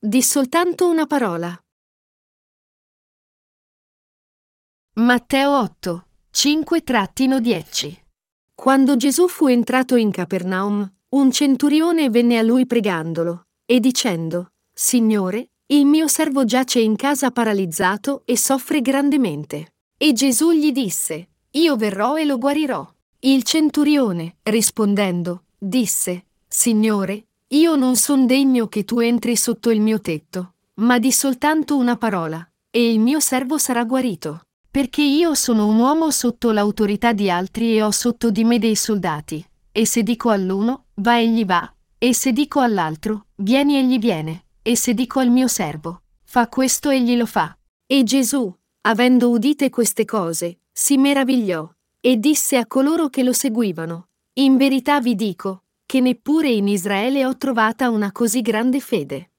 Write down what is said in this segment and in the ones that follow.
Di soltanto una parola. Matteo 8, 5-10 Quando Gesù fu entrato in Capernaum, un centurione venne a lui pregandolo e dicendo, Signore, il mio servo giace in casa paralizzato e soffre grandemente. E Gesù gli disse, Io verrò e lo guarirò. Il centurione, rispondendo, disse, Signore, io non son degno che tu entri sotto il mio tetto, ma di soltanto una parola, e il mio servo sarà guarito. Perché io sono un uomo sotto l'autorità di altri e ho sotto di me dei soldati, e se dico all'uno, va egli va, e se dico all'altro, vieni egli viene, e se dico al mio servo, fa questo egli lo fa. E Gesù, avendo udite queste cose, si meravigliò, e disse a coloro che lo seguivano, In verità vi dico, che neppure in Israele ho trovata una così grande fede.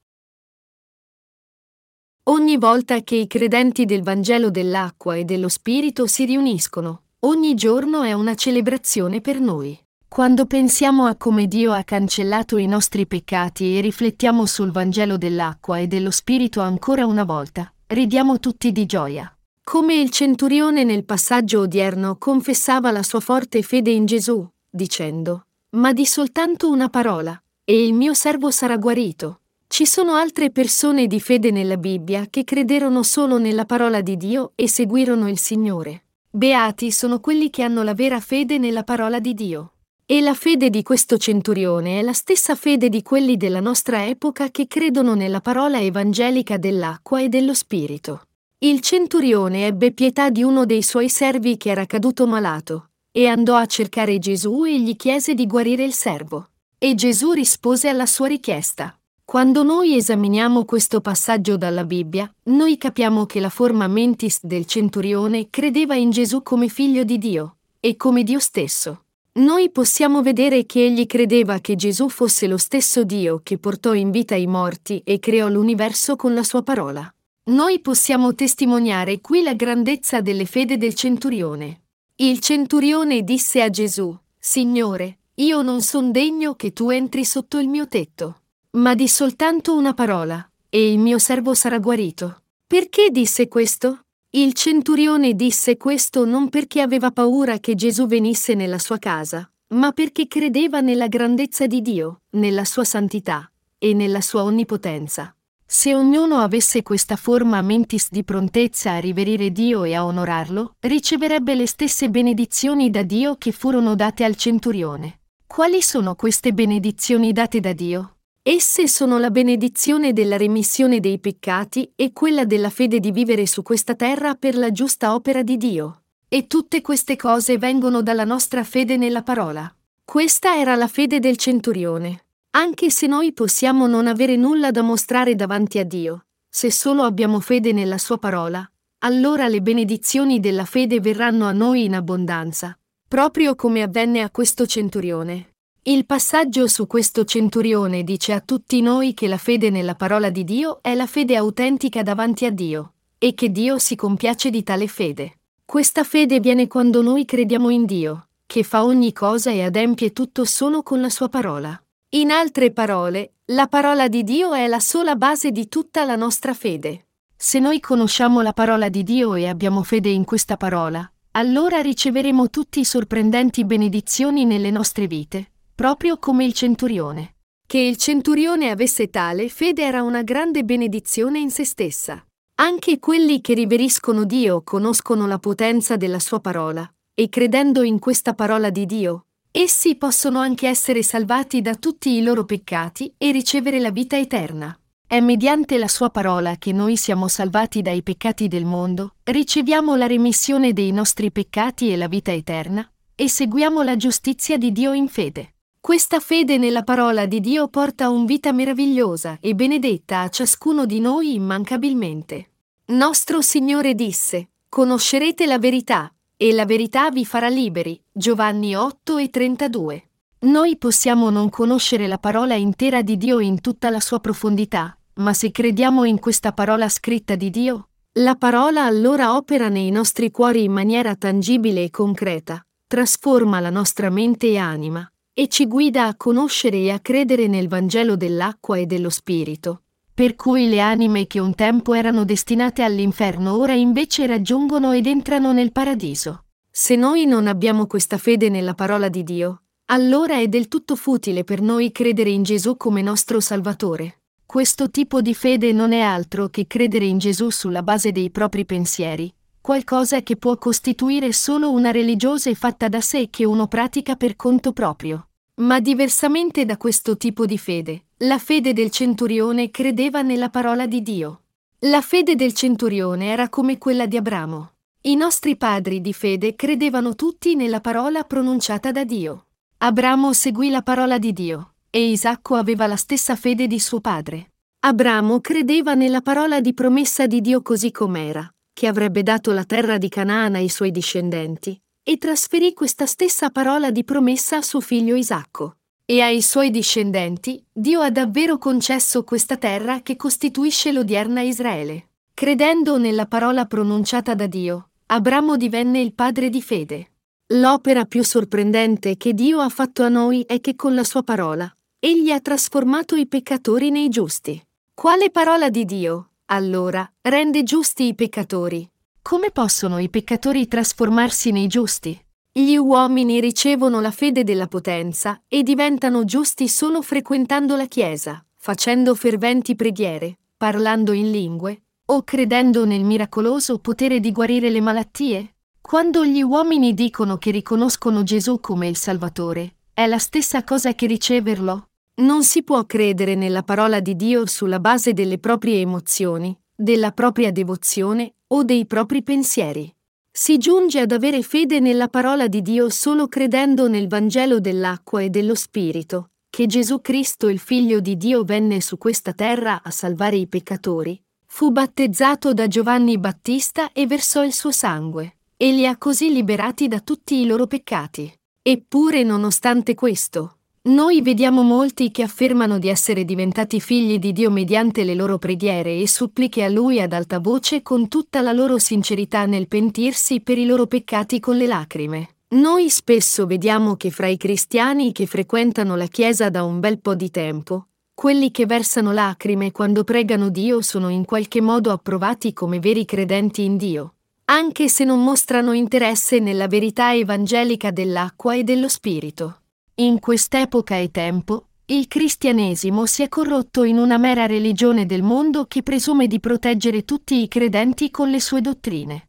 Ogni volta che i credenti del Vangelo dell'acqua e dello Spirito si riuniscono, ogni giorno è una celebrazione per noi. Quando pensiamo a come Dio ha cancellato i nostri peccati e riflettiamo sul Vangelo dell'acqua e dello Spirito ancora una volta, ridiamo tutti di gioia. Come il centurione nel passaggio odierno confessava la sua forte fede in Gesù, dicendo, Ma di soltanto una parola, e il mio servo sarà guarito. Ci sono altre persone di fede nella Bibbia che crederono solo nella parola di Dio e seguirono il Signore. Beati sono quelli che hanno la vera fede nella parola di Dio. E la fede di questo centurione è la stessa fede di quelli della nostra epoca che credono nella parola evangelica dell'acqua e dello Spirito. Il centurione ebbe pietà di uno dei suoi servi che era caduto malato, e andò a cercare Gesù e gli chiese di guarire il servo. E Gesù rispose alla sua richiesta. Quando noi esaminiamo questo passaggio dalla Bibbia, noi capiamo che la forma mentis del centurione credeva in Gesù come figlio di Dio, e come Dio stesso. Noi possiamo vedere che egli credeva che Gesù fosse lo stesso Dio che portò in vita i morti e creò l'universo con la sua parola. Noi possiamo testimoniare qui la grandezza delle fede del centurione. Il centurione disse a Gesù, Signore, io non son degno che tu entri sotto il mio tetto, ma di soltanto una parola, e il mio servo sarà guarito. Perché disse questo? Il centurione disse questo non perché aveva paura che Gesù venisse nella sua casa, ma perché credeva nella grandezza di Dio, nella sua santità e nella sua onnipotenza. Se ognuno avesse questa forma mentis di prontezza a riverire Dio e a onorarlo, riceverebbe le stesse benedizioni da Dio che furono date al centurione. Quali sono queste benedizioni date da Dio? Esse sono la benedizione della remissione dei peccati e quella della fede di vivere su questa terra per la giusta opera di Dio. E tutte queste cose vengono dalla nostra fede nella parola. Questa era la fede del centurione. Anche se noi possiamo non avere nulla da mostrare davanti a Dio, se solo abbiamo fede nella sua parola, allora le benedizioni della fede verranno a noi in abbondanza, proprio come avvenne a questo centurione. Il passaggio su questo centurione dice a tutti noi che la fede nella parola di Dio è la fede autentica davanti a Dio, e che Dio si compiace di tale fede. Questa fede viene quando noi crediamo in Dio, che fa ogni cosa e adempie tutto solo con la sua parola. In altre parole, la parola di Dio è la sola base di tutta la nostra fede. Se noi conosciamo la parola di Dio e abbiamo fede in questa parola, allora riceveremo tutti i sorprendenti benedizioni nelle nostre vite proprio come il centurione. Che il centurione avesse tale fede era una grande benedizione in se stessa. Anche quelli che riveriscono Dio conoscono la potenza della sua parola, e credendo in questa parola di Dio, essi possono anche essere salvati da tutti i loro peccati e ricevere la vita eterna. È mediante la sua parola che noi siamo salvati dai peccati del mondo, riceviamo la remissione dei nostri peccati e la vita eterna, e seguiamo la giustizia di Dio in fede. Questa fede nella parola di Dio porta un vita meravigliosa e benedetta a ciascuno di noi immancabilmente. Nostro Signore disse, Conoscerete la verità, e la verità vi farà liberi. Giovanni 8 e 32. Noi possiamo non conoscere la parola intera di Dio in tutta la sua profondità, ma se crediamo in questa parola scritta di Dio, la parola allora opera nei nostri cuori in maniera tangibile e concreta, trasforma la nostra mente e anima, e ci guida a conoscere e a credere nel Vangelo dell'acqua e dello Spirito, per cui le anime che un tempo erano destinate all'inferno ora invece raggiungono ed entrano nel paradiso. Se noi non abbiamo questa fede nella parola di Dio, allora è del tutto futile per noi credere in Gesù come nostro Salvatore. Questo tipo di fede non è altro che credere in Gesù sulla base dei propri pensieri, qualcosa che può costituire solo una religiosa fatta da sé che uno pratica per conto proprio. Ma diversamente da questo tipo di fede, la fede del centurione credeva nella parola di Dio. La fede del centurione era come quella di Abramo. I nostri padri di fede credevano tutti nella parola pronunciata da Dio. Abramo seguì la parola di Dio, e Isacco aveva la stessa fede di suo padre. Abramo credeva nella parola di promessa di Dio così com'era, che avrebbe dato la terra di Canaana ai suoi discendenti, e trasferì questa stessa parola di promessa a suo figlio Isacco e ai suoi discendenti, Dio ha davvero concesso questa terra che costituisce l'odierna Israele. Credendo nella parola pronunciata da Dio, Abramo divenne il padre di fede. L'opera più sorprendente che Dio ha fatto a noi è che con la sua parola, egli ha trasformato i peccatori nei giusti. Quale parola di Dio, allora, rende giusti i peccatori? Come possono i peccatori trasformarsi nei giusti? Gli uomini ricevono la fede della potenza e diventano giusti solo frequentando la Chiesa, facendo ferventi preghiere, parlando in lingue, o credendo nel miracoloso potere di guarire le malattie? Quando gli uomini dicono che riconoscono Gesù come il Salvatore, è la stessa cosa che riceverlo? Non si può credere nella parola di Dio sulla base delle proprie emozioni, della propria devozione o dei propri pensieri. Si giunge ad avere fede nella parola di Dio solo credendo nel Vangelo dell'acqua e dello Spirito, che Gesù Cristo, il Figlio di Dio, venne su questa terra a salvare i peccatori, fu battezzato da Giovanni Battista e versò il suo sangue, e li ha così liberati da tutti i loro peccati. Eppure, nonostante questo, noi vediamo molti che affermano di essere diventati figli di Dio mediante le loro preghiere e suppliche a Lui ad alta voce con tutta la loro sincerità nel pentirsi per i loro peccati con le lacrime. Noi spesso vediamo che fra i cristiani che frequentano la Chiesa da un bel po' di tempo, quelli che versano lacrime quando pregano Dio sono in qualche modo approvati come veri credenti in Dio, anche se non mostrano interesse nella verità evangelica dell'acqua e dello Spirito. In quest'epoca e tempo, il cristianesimo si è corrotto in una mera religione del mondo che presume di proteggere tutti i credenti con le sue dottrine.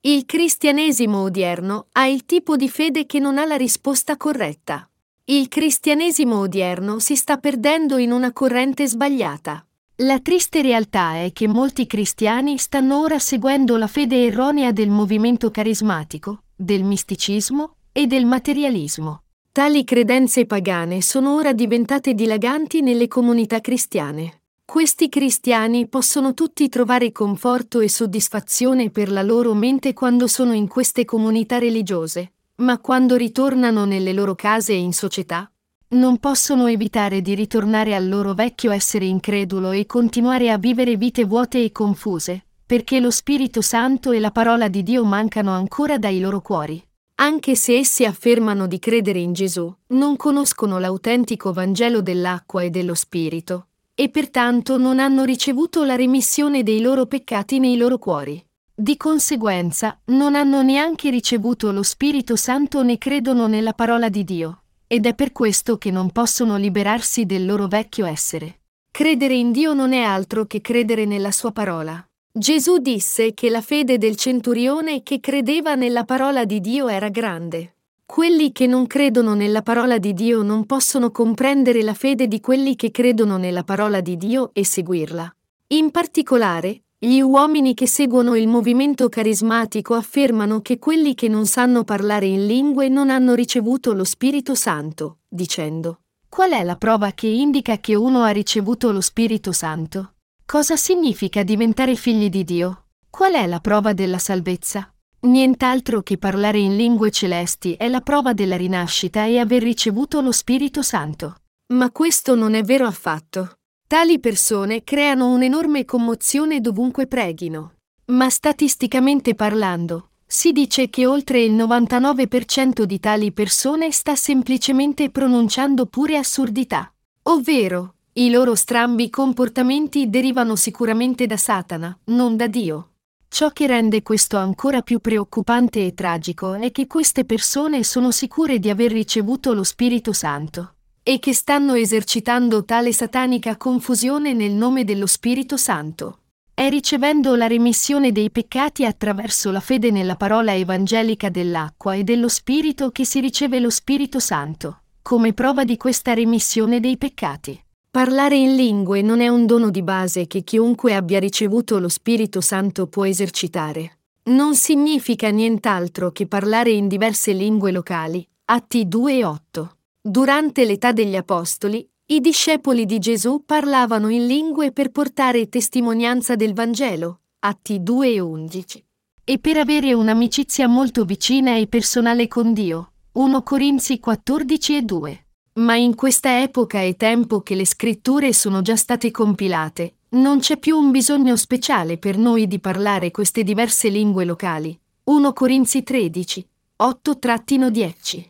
Il cristianesimo odierno ha il tipo di fede che non ha la risposta corretta. Il cristianesimo odierno si sta perdendo in una corrente sbagliata. La triste realtà è che molti cristiani stanno ora seguendo la fede erronea del movimento carismatico, del misticismo e del materialismo. Tali credenze pagane sono ora diventate dilaganti nelle comunità cristiane. Questi cristiani possono tutti trovare conforto e soddisfazione per la loro mente quando sono in queste comunità religiose, ma quando ritornano nelle loro case e in società, non possono evitare di ritornare al loro vecchio essere incredulo e continuare a vivere vite vuote e confuse, perché lo Spirito Santo e la parola di Dio mancano ancora dai loro cuori. Anche se essi affermano di credere in Gesù, non conoscono l'autentico Vangelo dell'acqua e dello Spirito, e pertanto non hanno ricevuto la remissione dei loro peccati nei loro cuori. Di conseguenza, non hanno neanche ricevuto lo Spirito Santo né credono nella parola di Dio, ed è per questo che non possono liberarsi del loro vecchio essere. Credere in Dio non è altro che credere nella sua parola. Gesù disse che la fede del centurione che credeva nella parola di Dio era grande. Quelli che non credono nella parola di Dio non possono comprendere la fede di quelli che credono nella parola di Dio e seguirla. In particolare, gli uomini che seguono il movimento carismatico affermano che quelli che non sanno parlare in lingue non hanno ricevuto lo Spirito Santo, dicendo Qual è la prova che indica che uno ha ricevuto lo Spirito Santo? Cosa significa diventare figli di Dio? Qual è la prova della salvezza? Nient'altro che parlare in lingue celesti è la prova della rinascita e aver ricevuto lo Spirito Santo. Ma questo non è vero affatto. Tali persone creano un'enorme commozione dovunque preghino. Ma statisticamente parlando, si dice che oltre il 99% di tali persone sta semplicemente pronunciando pure assurdità. Ovvero, I loro strambi comportamenti derivano sicuramente da Satana, non da Dio. Ciò che rende questo ancora più preoccupante e tragico è che queste persone sono sicure di aver ricevuto lo Spirito Santo e che stanno esercitando tale satanica confusione nel nome dello Spirito Santo. È ricevendo la remissione dei peccati attraverso la fede nella parola evangelica dell'acqua e dello Spirito che si riceve lo Spirito Santo, come prova di questa remissione dei peccati. Parlare in lingue non è un dono di base che chiunque abbia ricevuto lo Spirito Santo può esercitare. Non significa nient'altro che parlare in diverse lingue locali. Atti 2 e 8. Durante l'età degli Apostoli, i discepoli di Gesù parlavano in lingue per portare testimonianza del Vangelo. Atti 2 e 11. E per avere un'amicizia molto vicina e personale con Dio. 1 Corinzi 14 e 2. Ma in questa epoca e tempo che le scritture sono già state compilate, non c'è più un bisogno speciale per noi di parlare queste diverse lingue locali. 1 Corinzi 13, 8-10.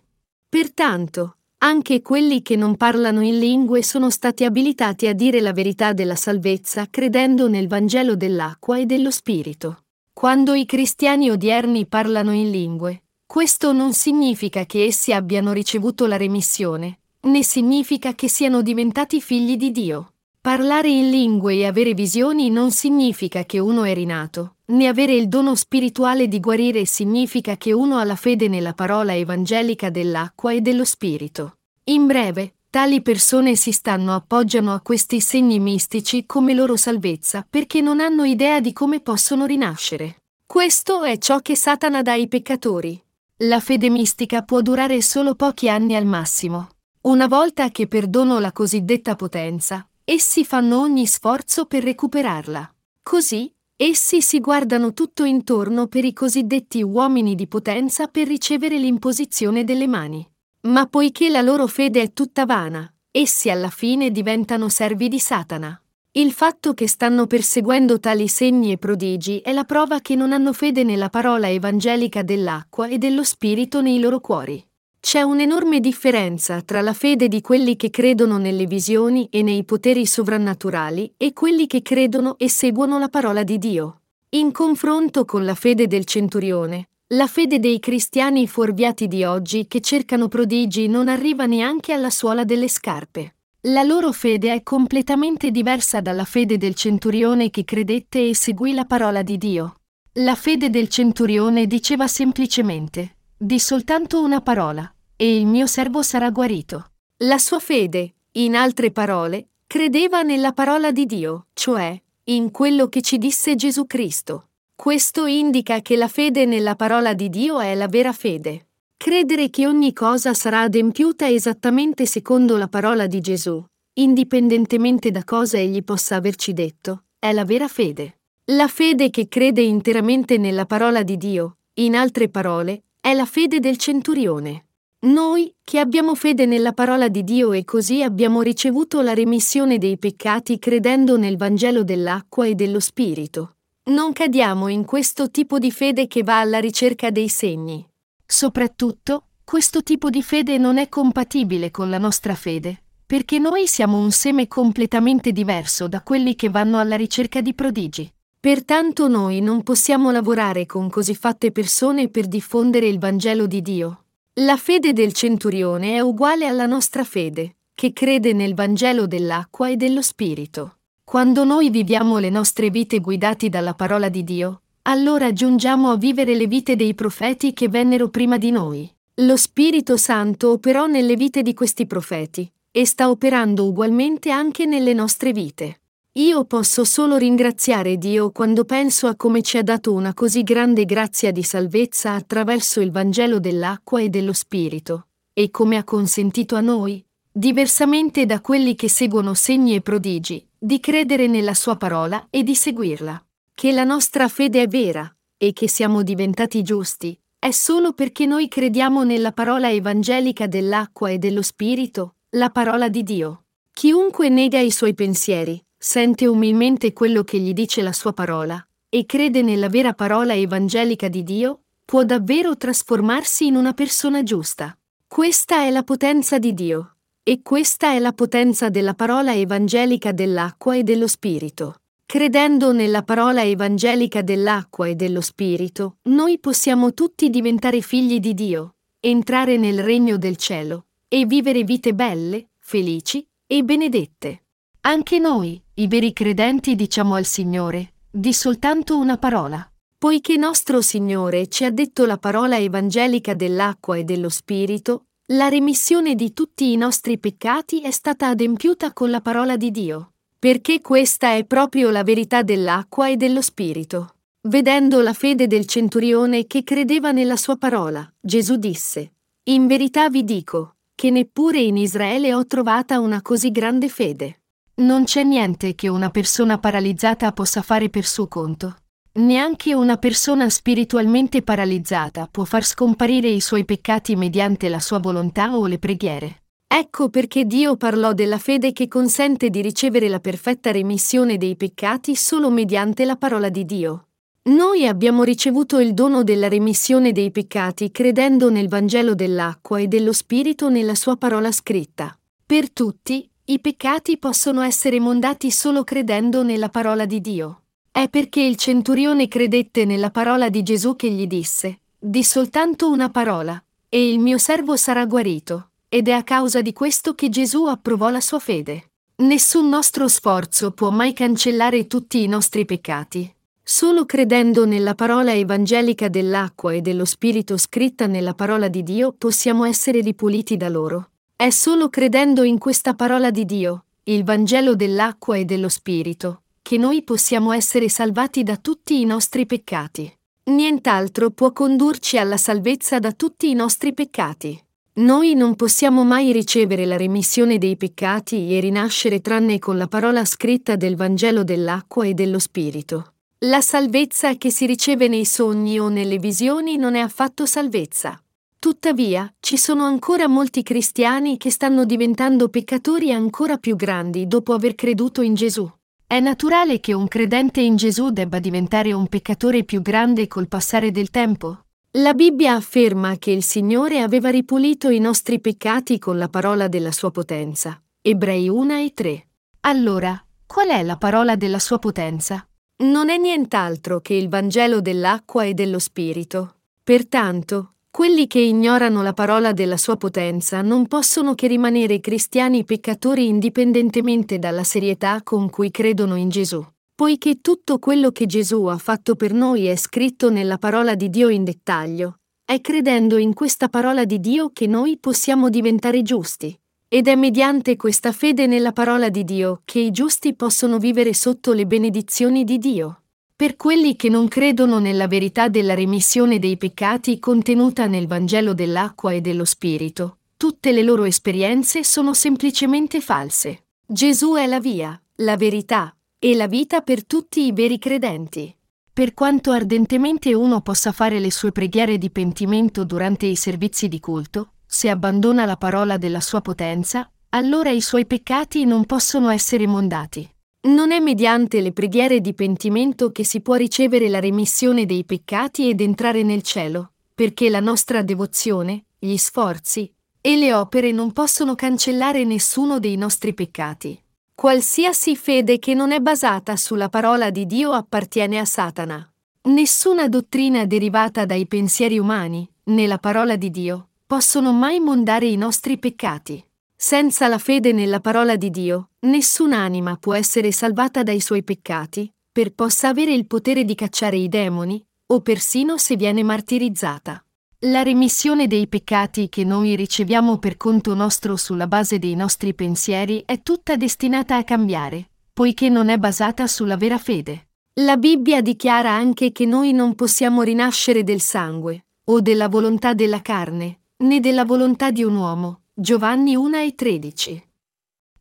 Pertanto, anche quelli che non parlano in lingue sono stati abilitati a dire la verità della salvezza credendo nel Vangelo dell'acqua e dello Spirito. Quando i cristiani odierni parlano in lingue, questo non significa che essi abbiano ricevuto la remissione, né significa che siano diventati figli di Dio. Parlare in lingue e avere visioni non significa che uno è rinato, né avere il dono spirituale di guarire significa che uno ha la fede nella parola evangelica dell'acqua e dello spirito. In breve, tali persone si stanno appoggiano a questi segni mistici come loro salvezza perché non hanno idea di come possono rinascere. Questo è ciò che Satana dà ai peccatori. La fede mistica può durare solo pochi anni al massimo. Una volta che perdono la cosiddetta potenza, essi fanno ogni sforzo per recuperarla. Così, essi si guardano tutto intorno per i cosiddetti uomini di potenza per ricevere l'imposizione delle mani. Ma poiché la loro fede è tutta vana, essi alla fine diventano servi di Satana. Il fatto che stanno perseguendo tali segni e prodigi è la prova che non hanno fede nella parola evangelica dell'acqua e dello Spirito nei loro cuori. C'è un'enorme differenza tra la fede di quelli che credono nelle visioni e nei poteri sovrannaturali e quelli che credono e seguono la parola di Dio. In confronto con la fede del centurione, la fede dei cristiani fuorviati di oggi che cercano prodigi non arriva neanche alla suola delle scarpe. La loro fede è completamente diversa dalla fede del centurione che credette e seguì la parola di Dio. La fede del centurione diceva semplicemente di soltanto una parola, e il mio servo sarà guarito. La sua fede, in altre parole, credeva nella parola di Dio, cioè in quello che ci disse Gesù Cristo. Questo indica che la fede nella parola di Dio è la vera fede. Credere che ogni cosa sarà adempiuta esattamente secondo la parola di Gesù, indipendentemente da cosa egli possa averci detto, è la vera fede. La fede che crede interamente nella parola di Dio, in altre parole, è la fede del centurione. Noi, che abbiamo fede nella parola di Dio e così abbiamo ricevuto la remissione dei peccati credendo nel Vangelo dell'acqua e dello Spirito, non cadiamo in questo tipo di fede che va alla ricerca dei segni. Soprattutto, questo tipo di fede non è compatibile con la nostra fede, perché noi siamo un seme completamente diverso da quelli che vanno alla ricerca di prodigi. Pertanto noi non possiamo lavorare con così fatte persone per diffondere il Vangelo di Dio. La fede del centurione è uguale alla nostra fede, che crede nel Vangelo dell'acqua e dello Spirito. Quando noi viviamo le nostre vite guidati dalla parola di Dio, allora giungiamo a vivere le vite dei profeti che vennero prima di noi. Lo Spirito Santo operò nelle vite di questi profeti e sta operando ugualmente anche nelle nostre vite. Io posso solo ringraziare Dio quando penso a come ci ha dato una così grande grazia di salvezza attraverso il Vangelo dell'acqua e dello Spirito, e come ha consentito a noi, diversamente da quelli che seguono segni e prodigi, di credere nella sua parola e di seguirla. Che la nostra fede è vera, e che siamo diventati giusti, è solo perché noi crediamo nella parola evangelica dell'acqua e dello Spirito, la parola di Dio. Chiunque nega i suoi pensieri, sente umilmente quello che gli dice la sua parola, e crede nella vera parola evangelica di Dio, può davvero trasformarsi in una persona giusta. Questa è la potenza di Dio. E questa è la potenza della parola evangelica dell'acqua e dello Spirito. Credendo nella parola evangelica dell'acqua e dello Spirito, noi possiamo tutti diventare figli di Dio, entrare nel regno del cielo e vivere vite belle, felici e benedette. Anche noi, i veri credenti, diciamo al Signore, di soltanto una parola. Poiché nostro Signore ci ha detto la parola evangelica dell'acqua e dello Spirito, la remissione di tutti i nostri peccati è stata adempiuta con la parola di Dio, perché questa è proprio la verità dell'acqua e dello Spirito. Vedendo la fede del centurione che credeva nella sua parola, Gesù disse, In verità vi dico, che neppure in Israele ho trovata una così grande fede. Non c'è niente che una persona paralizzata possa fare per suo conto. Neanche una persona spiritualmente paralizzata può far scomparire i suoi peccati mediante la sua volontà o le preghiere. Ecco perché Dio parlò della fede che consente di ricevere la perfetta remissione dei peccati solo mediante la parola di Dio. Noi abbiamo ricevuto il dono della remissione dei peccati credendo nel Vangelo dell'acqua e dello Spirito nella sua parola scritta. Per tutti, i peccati possono essere mondati solo credendo nella parola di Dio. È perché il centurione credette nella parola di Gesù che gli disse, di soltanto una parola, e il mio servo sarà guarito, ed è a causa di questo che Gesù approvò la sua fede. Nessun nostro sforzo può mai cancellare tutti i nostri peccati. Solo credendo nella parola evangelica dell'acqua e dello Spirito scritta nella parola di Dio possiamo essere ripuliti da loro. È solo credendo in questa parola di Dio, il Vangelo dell'acqua e dello Spirito, che noi possiamo essere salvati da tutti i nostri peccati. Nient'altro può condurci alla salvezza da tutti i nostri peccati. Noi non possiamo mai ricevere la remissione dei peccati e rinascere tranne con la parola scritta del Vangelo dell'acqua e dello Spirito. La salvezza che si riceve nei sogni o nelle visioni non è affatto salvezza. Tuttavia, ci sono ancora molti cristiani che stanno diventando peccatori ancora più grandi dopo aver creduto in Gesù. È naturale che un credente in Gesù debba diventare un peccatore più grande col passare del tempo? La Bibbia afferma che il Signore aveva ripulito i nostri peccati con la parola della sua potenza. Ebrei 1 e 3. Allora, qual è la parola della sua potenza? Non è nient'altro che il Vangelo dell'acqua e dello Spirito. Pertanto, quelli che ignorano la parola della sua potenza non possono che rimanere cristiani peccatori indipendentemente dalla serietà con cui credono in Gesù, poiché tutto quello che Gesù ha fatto per noi è scritto nella parola di Dio in dettaglio. È credendo in questa parola di Dio che noi possiamo diventare giusti. Ed è mediante questa fede nella parola di Dio che i giusti possono vivere sotto le benedizioni di Dio. Per quelli che non credono nella verità della remissione dei peccati contenuta nel Vangelo dell'acqua e dello Spirito, tutte le loro esperienze sono semplicemente false. Gesù è la via, la verità e la vita per tutti i veri credenti. Per quanto ardentemente uno possa fare le sue preghiere di pentimento durante i servizi di culto, se abbandona la parola della sua potenza, allora i suoi peccati non possono essere mondati. Non è mediante le preghiere di pentimento che si può ricevere la remissione dei peccati ed entrare nel cielo, perché la nostra devozione, gli sforzi e le opere non possono cancellare nessuno dei nostri peccati. Qualsiasi fede che non è basata sulla parola di Dio appartiene a Satana. Nessuna dottrina derivata dai pensieri umani, né la parola di Dio, possono mai mondare i nostri peccati. Senza la fede nella parola di Dio, nessun'anima può essere salvata dai suoi peccati, per possa avere il potere di cacciare i demoni, o persino se viene martirizzata. La remissione dei peccati che noi riceviamo per conto nostro sulla base dei nostri pensieri è tutta destinata a cambiare, poiché non è basata sulla vera fede. La Bibbia dichiara anche che noi non possiamo rinascere del sangue, o della volontà della carne, né della volontà di un uomo, Giovanni 1 e 13.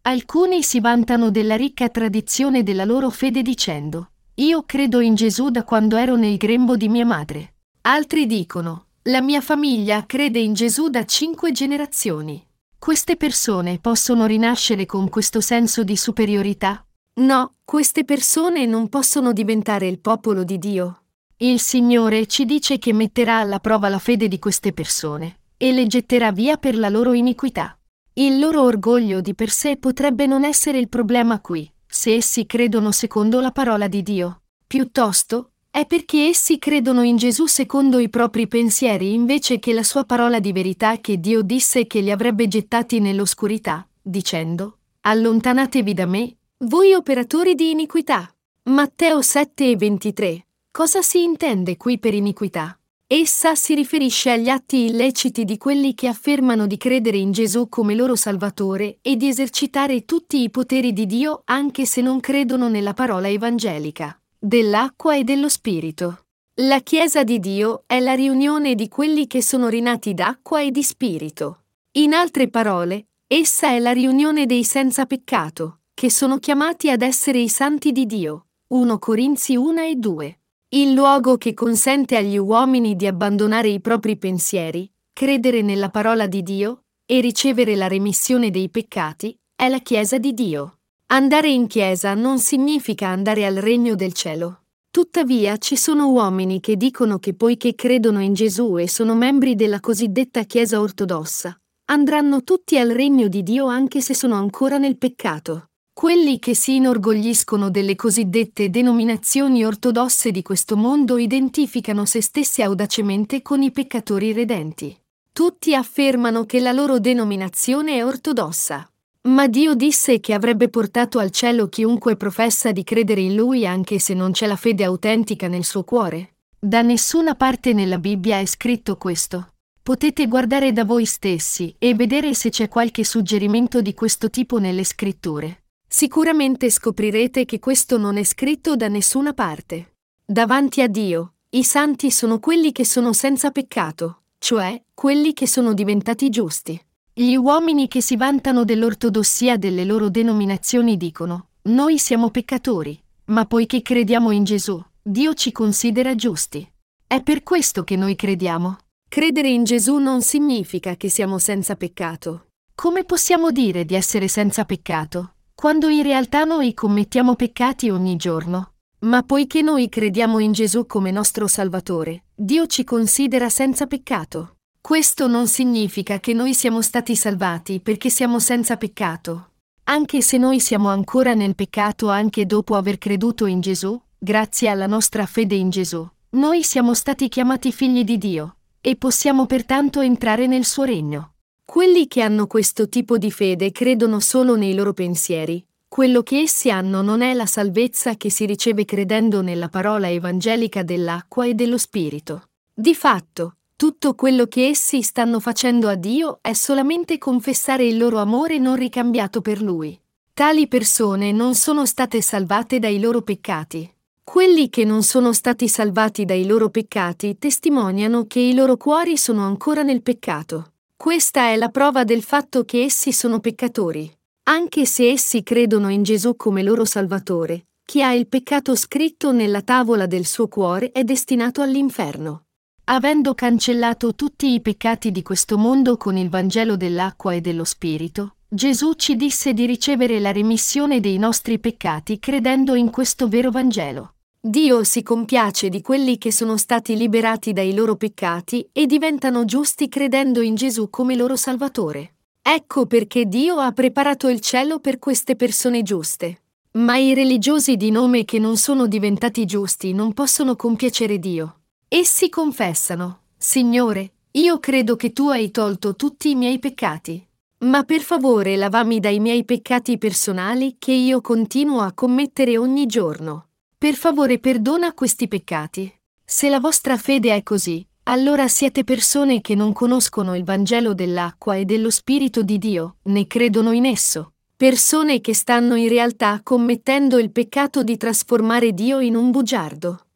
Alcuni si vantano della ricca tradizione della loro fede dicendo, io credo in Gesù da quando ero nel grembo di mia madre. Altri dicono, la mia famiglia crede in Gesù da cinque generazioni. Queste persone possono rinascere con questo senso di superiorità? No, queste persone non possono diventare il popolo di Dio. Il Signore ci dice che metterà alla prova la fede di queste persone e le getterà via per la loro iniquità. Il loro orgoglio di per sé potrebbe non essere il problema qui, se essi credono secondo la parola di Dio. Piuttosto, è perché essi credono in Gesù secondo i propri pensieri invece che la sua parola di verità che Dio disse che li avrebbe gettati nell'oscurità, dicendo, Allontanatevi da me, voi operatori di iniquità. Matteo 7 e 23. Cosa si intende qui per iniquità? Essa si riferisce agli atti illeciti di quelli che affermano di credere in Gesù come loro Salvatore e di esercitare tutti i poteri di Dio anche se non credono nella parola evangelica dell'acqua e dello Spirito. La Chiesa di Dio è la riunione di quelli che sono rinati d'acqua e di Spirito. In altre parole, essa è la riunione dei senza peccato, che sono chiamati ad essere i santi di Dio. 1 Corinzi 1 e 2. Il luogo che consente agli uomini di abbandonare i propri pensieri, credere nella parola di Dio e ricevere la remissione dei peccati è la Chiesa di Dio. Andare in chiesa non significa andare al regno del cielo. Tuttavia ci sono uomini che dicono che poiché credono in Gesù e sono membri della cosiddetta Chiesa ortodossa, andranno tutti al regno di Dio anche se sono ancora nel peccato. Quelli che si inorgogliscono delle cosiddette denominazioni ortodosse di questo mondo identificano se stessi audacemente con i peccatori redenti. Tutti affermano che la loro denominazione è ortodossa, ma Dio disse che avrebbe portato al cielo chiunque professa di credere in Lui anche se non c'è la fede autentica nel suo cuore. Da nessuna parte nella Bibbia è scritto questo. Potete guardare da voi stessi e vedere se c'è qualche suggerimento di questo tipo nelle scritture. Sicuramente scoprirete che questo non è scritto da nessuna parte. Davanti a Dio, i santi sono quelli che sono senza peccato, cioè quelli che sono diventati giusti. Gli uomini che si vantano dell'ortodossia delle loro denominazioni dicono, noi siamo peccatori, ma poiché crediamo in Gesù, Dio ci considera giusti. È per questo che noi crediamo. Credere in Gesù non significa che siamo senza peccato. Come possiamo dire di essere senza peccato, quando in realtà noi commettiamo peccati ogni giorno? Ma poiché noi crediamo in Gesù come nostro Salvatore, Dio ci considera senza peccato. Questo non significa che noi siamo stati salvati perché siamo senza peccato. Anche se noi siamo ancora nel peccato anche dopo aver creduto in Gesù, grazie alla nostra fede in Gesù, noi siamo stati chiamati figli di Dio e possiamo pertanto entrare nel suo regno. Quelli che hanno questo tipo di fede credono solo nei loro pensieri. Quello che essi hanno non è la salvezza che si riceve credendo nella parola evangelica dell'acqua e dello Spirito. Di fatto, tutto quello che essi stanno facendo a Dio è solamente confessare il loro amore non ricambiato per Lui. Tali persone non sono state salvate dai loro peccati. Quelli che non sono stati salvati dai loro peccati testimoniano che i loro cuori sono ancora nel peccato. Questa è la prova del fatto che essi sono peccatori. Anche se essi credono in Gesù come loro Salvatore, chi ha il peccato scritto nella tavola del suo cuore è destinato all'inferno. Avendo cancellato tutti i peccati di questo mondo con il Vangelo dell'acqua e dello Spirito, Gesù ci disse di ricevere la remissione dei nostri peccati credendo in questo vero Vangelo. Dio si compiace di quelli che sono stati liberati dai loro peccati e diventano giusti credendo in Gesù come loro Salvatore. Ecco perché Dio ha preparato il cielo per queste persone giuste. Ma i religiosi di nome che non sono diventati giusti non possono compiacere Dio. Essi confessano, Signore, io credo che tu hai tolto tutti i miei peccati. Ma per favore lavami dai miei peccati personali che io continuo a commettere ogni giorno. Per favore perdona questi peccati. Se la vostra fede è così, allora siete persone che non conoscono il Vangelo dell'acqua e dello Spirito di Dio, né credono in esso. Persone che stanno in realtà commettendo il peccato di trasformare Dio in un bugiardo.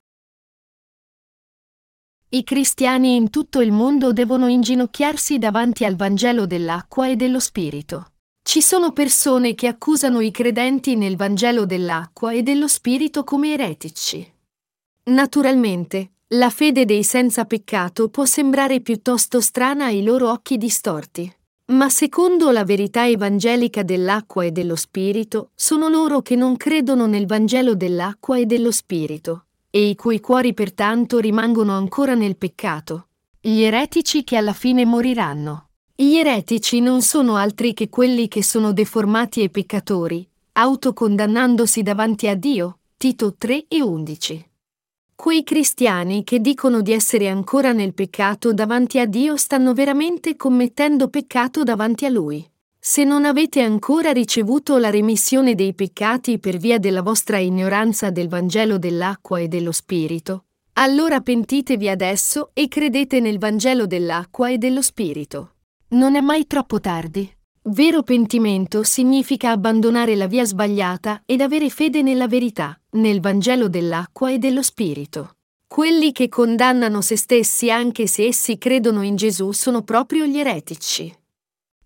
I cristiani in tutto il mondo devono inginocchiarsi davanti al Vangelo dell'acqua e dello Spirito. Ci sono persone che accusano i credenti nel Vangelo dell'acqua e dello Spirito come eretici. Naturalmente, la fede dei senza peccato può sembrare piuttosto strana ai loro occhi distorti. Ma secondo la verità evangelica dell'acqua e dello Spirito, sono loro che non credono nel Vangelo dell'acqua e dello Spirito, e i cui cuori pertanto rimangono ancora nel peccato, gli eretici che alla fine moriranno. Gli eretici non sono altri che quelli che sono deformati e peccatori, autocondannandosi davanti a Dio. Tito 3 e 11. Quei cristiani che dicono di essere ancora nel peccato davanti a Dio stanno veramente commettendo peccato davanti a Lui. Se non avete ancora ricevuto la remissione dei peccati per via della vostra ignoranza del Vangelo dell'acqua e dello Spirito, allora pentitevi adesso e credete nel Vangelo dell'acqua e dello Spirito. Non è mai troppo tardi. Vero pentimento significa abbandonare la via sbagliata ed avere fede nella verità, nel Vangelo dell'acqua e dello Spirito. Quelli che condannano se stessi anche se essi credono in Gesù sono proprio gli eretici.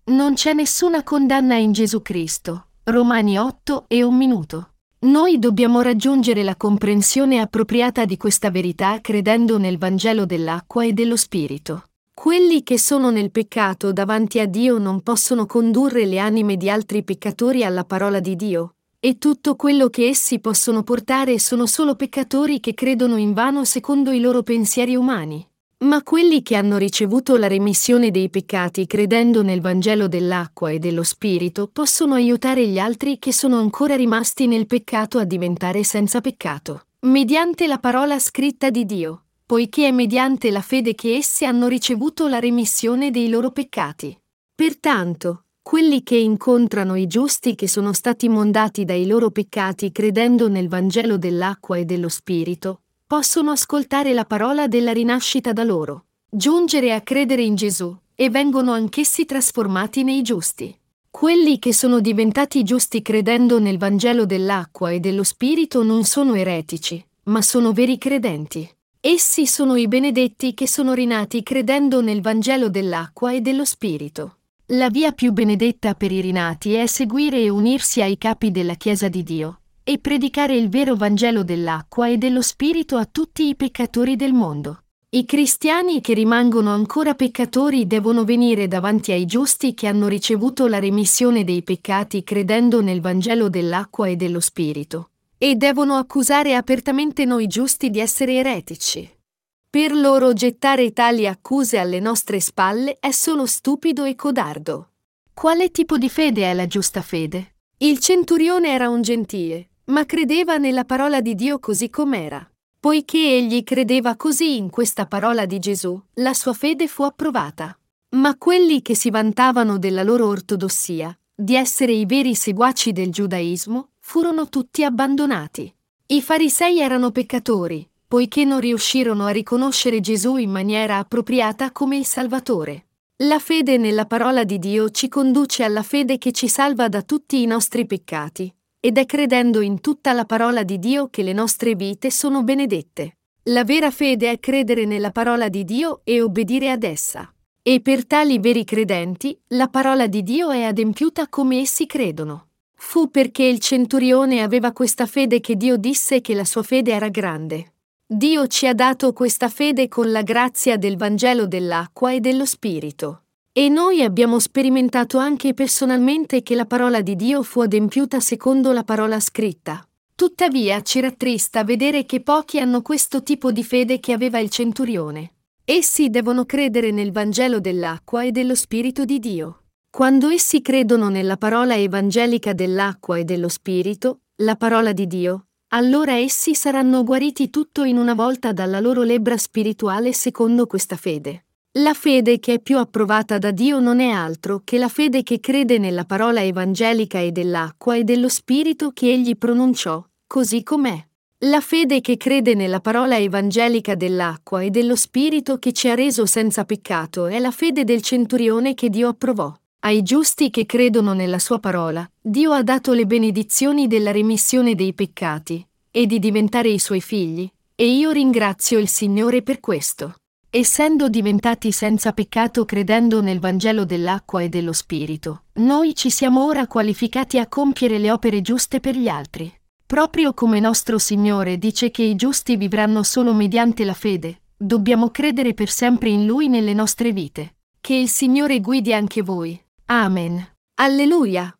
Non c'è nessuna condanna in Gesù Cristo. Romani 8 e un minuto. Noi dobbiamo raggiungere la comprensione appropriata di questa verità credendo nel Vangelo dell'acqua e dello Spirito. Quelli che sono nel peccato davanti a Dio non possono condurre le anime di altri peccatori alla parola di Dio, e tutto quello che essi possono portare sono solo peccatori che credono invano secondo i loro pensieri umani. Ma quelli che hanno ricevuto la remissione dei peccati credendo nel Vangelo dell'acqua e dello Spirito possono aiutare gli altri che sono ancora rimasti nel peccato a diventare senza peccato, mediante la parola scritta di Dio poiché è mediante la fede che essi hanno ricevuto la remissione dei loro peccati. Pertanto, quelli che incontrano i giusti che sono stati mondati dai loro peccati credendo nel Vangelo dell'acqua e dello Spirito, possono ascoltare la parola della rinascita da loro, giungere a credere in Gesù, e vengono anch'essi trasformati nei giusti. Quelli che sono diventati giusti credendo nel Vangelo dell'acqua e dello Spirito non sono eretici, ma sono veri credenti. Essi sono i benedetti che sono rinati credendo nel Vangelo dell'acqua e dello Spirito. La via più benedetta per i rinati è seguire e unirsi ai capi della Chiesa di Dio e predicare il vero Vangelo dell'acqua e dello Spirito a tutti i peccatori del mondo. I cristiani che rimangono ancora peccatori devono venire davanti ai giusti che hanno ricevuto la remissione dei peccati credendo nel Vangelo dell'acqua e dello Spirito e devono accusare apertamente noi giusti di essere eretici. Per loro gettare tali accuse alle nostre spalle è solo stupido e codardo. Quale tipo di fede è la giusta fede? Il centurione era un gentile, ma credeva nella parola di Dio così com'era. Poiché egli credeva così in questa parola di Gesù, la sua fede fu approvata. Ma quelli che si vantavano della loro ortodossia, di essere i veri seguaci del giudaismo, furono tutti abbandonati. I farisei erano peccatori, poiché non riuscirono a riconoscere Gesù in maniera appropriata come il Salvatore. La fede nella parola di Dio ci conduce alla fede che ci salva da tutti i nostri peccati, ed è credendo in tutta la parola di Dio che le nostre vite sono benedette. La vera fede è credere nella parola di Dio e obbedire ad essa. E per tali veri credenti, la parola di Dio è adempiuta come essi credono. Fu perché il centurione aveva questa fede che Dio disse che la sua fede era grande. Dio ci ha dato questa fede con la grazia del Vangelo dell'acqua e dello Spirito. E noi abbiamo sperimentato anche personalmente che la parola di Dio fu adempiuta secondo la parola scritta. Tuttavia ci rattrista vedere che pochi hanno questo tipo di fede che aveva il centurione. Essi devono credere nel Vangelo dell'acqua e dello Spirito di Dio. Quando essi credono nella parola evangelica dell'acqua e dello Spirito, la parola di Dio, allora essi saranno guariti tutto in una volta dalla loro lebbra spirituale secondo questa fede. La fede che è più approvata da Dio non è altro che la fede che crede nella parola evangelica e dell'acqua e dello Spirito che egli pronunciò, così com'è. La fede che crede nella parola evangelica dell'acqua e dello Spirito che ci ha reso senza peccato è la fede del centurione che Dio approvò. Ai giusti che credono nella sua parola, Dio ha dato le benedizioni della remissione dei peccati e di diventare i suoi figli, e io ringrazio il Signore per questo. Essendo diventati senza peccato credendo nel Vangelo dell'acqua e dello Spirito, noi ci siamo ora qualificati a compiere le opere giuste per gli altri. Proprio come nostro Signore dice che i giusti vivranno solo mediante la fede, dobbiamo credere per sempre in Lui nelle nostre vite. Che il Signore guidi anche voi. Amen. Alleluia.